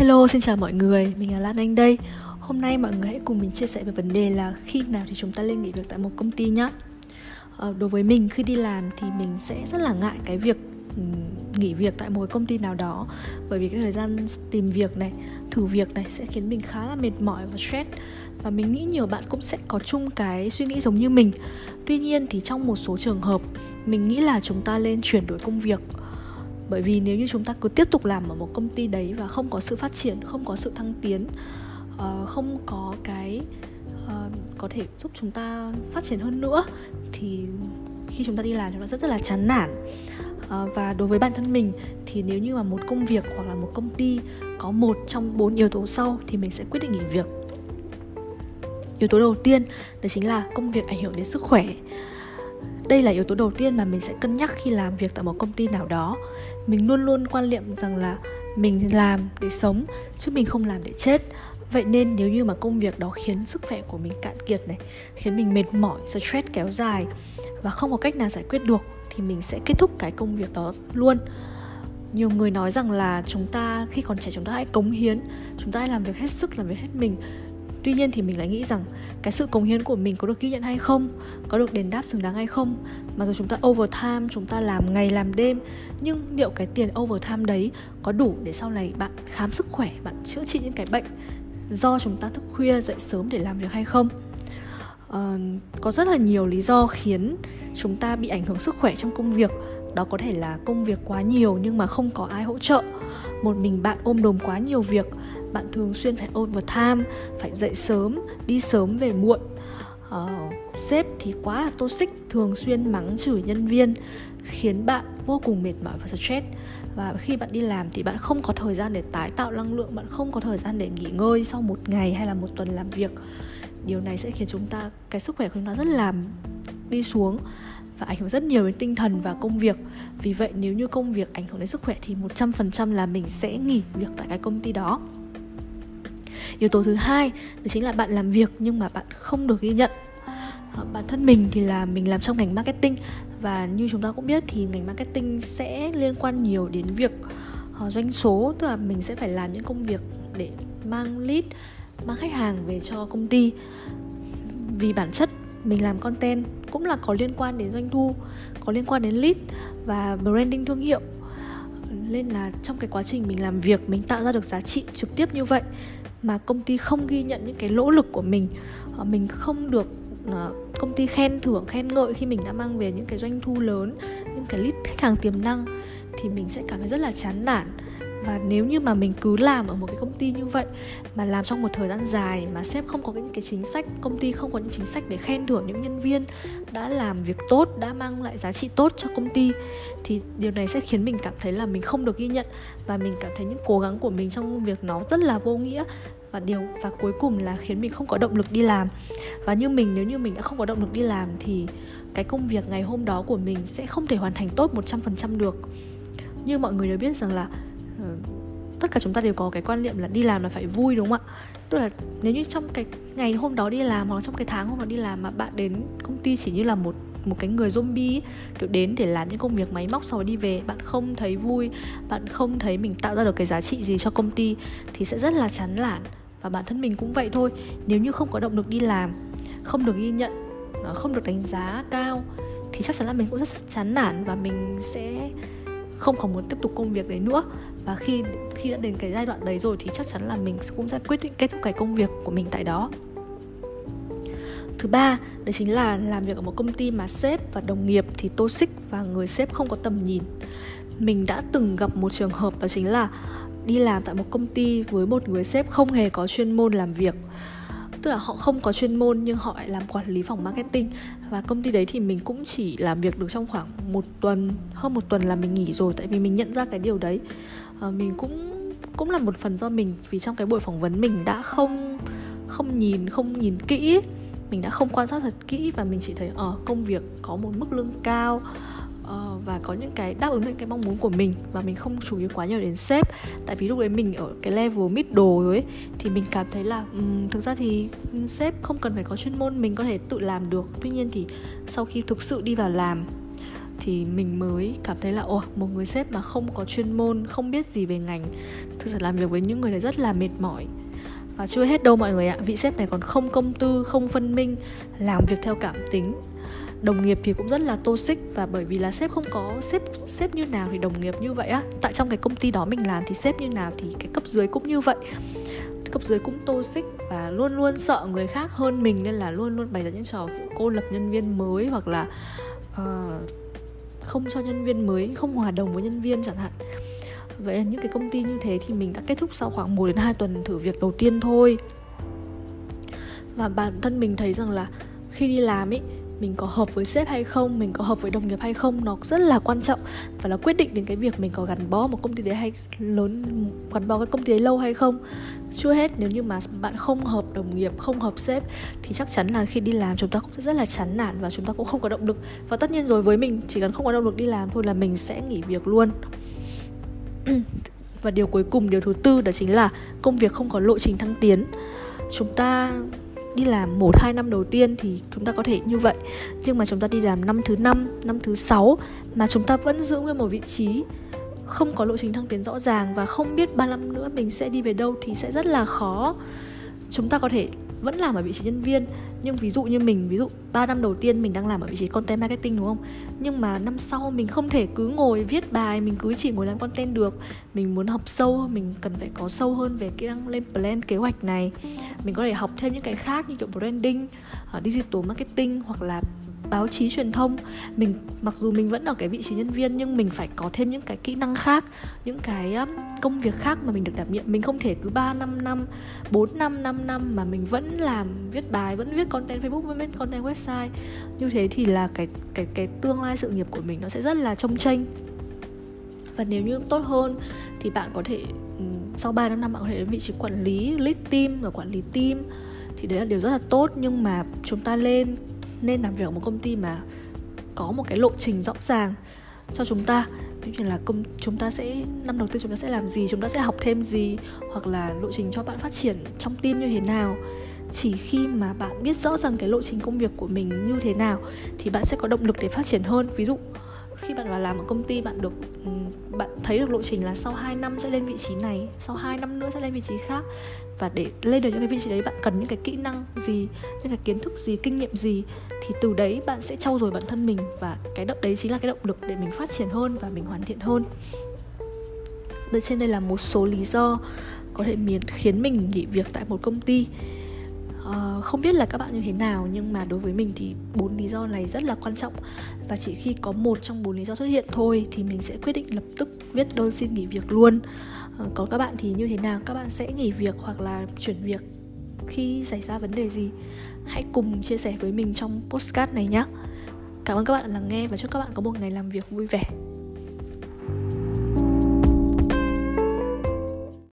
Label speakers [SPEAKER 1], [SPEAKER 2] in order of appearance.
[SPEAKER 1] Hello, xin chào mọi người, mình là Lan Anh đây. Hôm nay mọi người hãy cùng mình chia sẻ về vấn đề là khi nào thì chúng ta lên nghỉ việc tại một công ty nhé ờ, Đối với mình khi đi làm thì mình sẽ rất là ngại cái việc ừ, nghỉ việc tại một cái công ty nào đó. Bởi vì cái thời gian tìm việc này thử việc này sẽ khiến mình khá là mệt mỏi và stress. Và mình nghĩ nhiều bạn cũng sẽ có chung cái suy nghĩ giống như mình. Tuy nhiên thì trong một số trường hợp mình nghĩ là chúng ta lên chuyển đổi công việc bởi vì nếu như chúng ta cứ tiếp tục làm ở một công ty đấy và không có sự phát triển, không có sự thăng tiến ờ, không có cái ờ, có thể giúp chúng ta phát triển hơn nữa, thì khi chúng ta đi làm chúng ta rất rất là chán nản. Ờ, và đối với bản thân mình thì nếu như mà một công việc hoặc là một công ty có một trong bốn yếu tố sau thì mình sẽ quyết định nghỉ việc. Yếu tố đầu tiên, đó chính là công việc ảnh hưởng đến sức khỏe đây là yếu tố đầu tiên mà mình sẽ cân nhắc khi làm việc tại một công ty nào đó. Mình luôn luôn quan niệm rằng là mình làm để sống, chứ mình không làm để chết. Vậy nên nếu như mà công việc đó khiến sức khỏe của mình cạn kiệt này, khiến mình mệt mỏi, stress kéo dài và không có cách nào giải quyết được, thì mình sẽ kết thúc cái công việc đó luôn. Nhiều người nói rằng là chúng ta khi còn trẻ chúng ta hãy cống hiến, chúng ta hãy làm việc hết sức, làm việc hết mình tuy nhiên thì mình lại nghĩ rằng cái sự cống hiến của mình có được ghi nhận hay không? Có được đền đáp xứng đáng hay không? Mà dù chúng ta overtime chúng ta làm ngày làm đêm nhưng liệu cái tiền overtime đấy có đủ để sau này bạn khám sức khỏe bạn chữa trị những cái bệnh do chúng ta thức khuya dậy sớm để làm việc hay không? Uh, có rất là nhiều lý do khiến chúng ta bị ảnh hưởng sức khỏe trong công việc. Đó có thể là công việc quá nhiều nhưng mà không có ai hỗ trợ một mình bạn ôm đồm quá nhiều việc. Bạn thường xuyên phải overtime phải dậy sớm đi sớm về muộn. Uh, sếp thì quá là toxic thường xuyên mắng chửi nhân viên khiến bạn vô cùng mệt mỏi và stress. Và khi bạn đi làm thì bạn không có thời gian để tái tạo năng lượng bạn không có thời gian để nghỉ ngơi sau một ngày hay là một tuần làm việc. Điều này sẽ khiến chúng ta cái sức khỏe của chúng ta rất là đi xuống và ảnh hưởng rất nhiều đến tinh thần và công việc. Vì vậy, nếu như công việc ảnh hưởng đến sức khỏe thì 100% là mình sẽ nghỉ việc tại cái công ty đó. Yếu tố thứ hai, đó chính là bạn làm việc nhưng mà bạn không được ghi nhận. Ờ, bản thân mình thì là mình làm trong ngành marketing và như chúng ta cũng biết thì ngành marketing sẽ liên quan nhiều đến việc ờ, doanh số, tức là mình sẽ phải làm những công việc để mang lead, mang khách hàng về cho công ty. Vì bản chất mình làm content cũng là có liên quan đến doanh thu, có liên quan đến lead và branding thương hiệu. Nên là trong cái quá trình mình làm việc, mình tạo ra được giá trị trực tiếp như vậy mà công ty không ghi nhận những cái nỗ lực của mình ờ, mình không được ờ, công ty khen thưởng, khen ngợi khi mình đã mang về những cái doanh thu lớn, những cái list khách hàng tiềm năng, thì mình sẽ cảm thấy rất là chán nản và nếu như mà mình cứ làm ở một cái công ty như vậy, mà làm trong một thời gian dài, mà sếp không có những cái chính sách, công ty không có những chính sách để khen thưởng những nhân viên đã làm việc tốt, đã mang lại giá trị tốt cho công ty, thì điều này sẽ khiến mình cảm thấy là mình không được ghi nhận và mình cảm thấy những cố gắng của mình trong việc nó rất là vô nghĩa. Và điều, và cuối cùng là khiến mình không có động lực đi làm. Và như mình, nếu như mình đã không có động lực đi làm, thì cái công việc ngày hôm đó của mình sẽ không thể hoàn thành tốt 100% được. Như mọi người đều biết rằng là Ừ. tất cả chúng ta đều có cái quan niệm là đi làm là phải vui, đúng không ạ? Tức là nếu như trong cái ngày hôm đó đi làm hoặc là trong cái tháng hôm đó đi làm mà bạn đến công ty chỉ như là một một cái người zombie kiểu đến để làm những công việc máy móc sau đó đi về, bạn không thấy vui, bạn không thấy mình tạo ra được cái giá trị gì cho công ty thì sẽ rất là chán nản. Và bản thân mình cũng vậy thôi. Nếu như không có động lực đi làm, không được ghi nhận không được đánh giá cao thì chắc chắn là mình cũng rất chán nản và mình sẽ không còn muốn tiếp tục công việc đấy nữa. Và khi khi đã đến cái giai đoạn đấy rồi thì chắc chắn là mình cũng sẽ quyết định kết thúc cái công việc của mình tại đó. Thứ ba, đấy chính là làm việc ở một công ty mà sếp và đồng nghiệp thì toxic và người sếp không có tầm nhìn. Mình đã từng gặp một trường hợp đó chính là đi làm tại một công ty với một người sếp không hề có chuyên môn làm việc tức là họ không có chuyên môn nhưng họ lại làm quản lý phòng marketing. Và công ty đấy thì mình cũng chỉ làm việc được trong khoảng một tuần hơn một tuần là mình nghỉ rồi tại vì mình nhận ra cái điều đấy. À, mình cũng cũng là một phần do mình vì trong cái buổi phỏng vấn mình đã không không nhìn không nhìn kỹ. Mình đã không quan sát thật kỹ và mình chỉ thấy ở uh, công việc có một mức lương cao uh, và có những cái đáp ứng những cái mong muốn của mình và mình không chú ý quá nhiều đến sếp. Tại vì lúc đấy mình ở cái level middle rồi ấy, thì mình cảm thấy là um, thực ra thì sếp không cần phải có chuyên môn mình có thể tự làm được. Tuy nhiên thì sau khi thực sự đi vào làm thì mình mới cảm thấy là ồ một người sếp mà không có chuyên môn không biết gì về ngành thực sự làm việc với những người này rất là mệt mỏi. Và chưa hết đâu mọi người ạ vị sếp này còn không công tư không phân minh làm việc theo cảm tính đồng nghiệp thì cũng rất là toxic và bởi vì là sếp không có sếp sếp như nào thì đồng nghiệp như vậy á. Tại trong cái công ty đó mình làm thì sếp như nào thì cái cấp dưới cũng như vậy. Cấp dưới cũng toxic và luôn luôn sợ người khác hơn mình nên là luôn luôn bày ra những trò kiểu cô lập nhân viên mới hoặc là uh, không cho nhân viên mới không hòa đồng với nhân viên chẳng hạn. Vậy những cái công ty như thế thì mình đã kết thúc sau khoảng 1 đến 2 tuần thử việc đầu tiên thôi. Và bản thân mình thấy rằng là khi đi làm ấy mình có hợp với sếp hay không, mình có hợp với đồng nghiệp hay không, nó rất là quan trọng. Và là quyết định đến cái việc mình có gắn bó một công ty đấy hay lớn, gắn bó cái công ty đấy lâu hay không. Chưa hết, nếu như mà bạn không hợp đồng nghiệp, không hợp sếp, thì chắc chắn là khi đi làm chúng ta cũng rất là chán nản và chúng ta cũng không có động lực. Và tất nhiên rồi, với mình chỉ cần không có động lực đi làm thôi là mình sẽ nghỉ việc luôn. Và điều cuối cùng, điều thứ tư đó chính là công việc không có lộ trình thăng tiến. Chúng ta đi làm một, hai năm đầu tiên thì chúng ta có thể như vậy. Nhưng mà chúng ta đi làm năm thứ năm năm thứ sáu mà chúng ta vẫn giữ nguyên một vị trí, không có lộ trình thăng tiến rõ ràng và không biết ba năm nữa mình sẽ đi về đâu thì sẽ rất là khó. Chúng ta có thể vẫn làm ở vị trí nhân viên. Nhưng ví dụ như mình, ví dụ 3 năm đầu tiên mình đang làm ở vị trí content marketing, đúng không? Nhưng mà năm sau mình không thể cứ ngồi viết bài, mình cứ chỉ ngồi làm content được. Mình muốn học sâu, mình cần phải có sâu hơn về kỹ năng lên plan kế hoạch này. Mình có thể học thêm những cái khác như kiểu branding ờ, digital marketing hoặc là báo chí truyền thông. Mình, mặc dù mình vẫn ở cái vị trí nhân viên, nhưng mình phải có thêm những cái kỹ năng khác, những cái công việc khác mà mình được đảm nhiệm. Mình không thể cứ 3 năm năm 4 năm 5 năm mà mình vẫn làm, viết bài, vẫn viết content Facebook, vẫn viết content website. Như thế thì là cái cái cái tương lai sự nghiệp của mình nó sẽ rất là trông tranh và nếu như tốt hơn thì bạn có thể ừ, sau 3 năm năm bạn có thể đến vị trí quản lý, lead team, và quản lý team. Thì đấy là điều rất là tốt, nhưng mà chúng ta lên nên làm việc ở một công ty mà có một cái lộ trình rõ ràng cho chúng ta. Ví dụ là công, chúng ta sẽ, năm đầu tiên chúng ta sẽ làm gì, chúng ta sẽ học thêm gì, hoặc là lộ trình cho bạn phát triển trong team như thế nào. Chỉ khi mà bạn biết rõ ràng cái lộ trình công việc của mình như thế nào, thì bạn sẽ có động lực để phát triển hơn. Ví dụ khi bạn vào làm ở công ty bạn được ừ, bạn thấy được lộ trình là sau 2 năm sẽ lên vị trí này, sau 2 năm nữa sẽ lên vị trí khác. Và để lên được những cái vị trí đấy, bạn cần những cái kỹ năng gì, những cái kiến thức gì, kinh nghiệm gì, thì từ đấy bạn sẽ trau dồi bản thân mình. Và cái động đấy chính là cái động lực để mình phát triển hơn và mình hoàn thiện hơn. Đây trên đây là một số lý do có thể khiến mình nghỉ việc tại một công ty uh, không biết là các bạn như thế nào nhưng mà đối với mình thì bốn lý do này rất là quan trọng. Và chỉ khi có một trong bốn lý do xuất hiện thôi thì mình sẽ quyết định lập tức viết đơn xin nghỉ việc luôn. Uh, còn các bạn thì như thế nào? Các bạn sẽ nghỉ việc hoặc là chuyển việc khi xảy ra vấn đề gì? Hãy cùng chia sẻ với mình trong postcard này nhé cảm ơn các bạn đã lắng nghe và chúc các bạn có một ngày làm việc vui vẻ.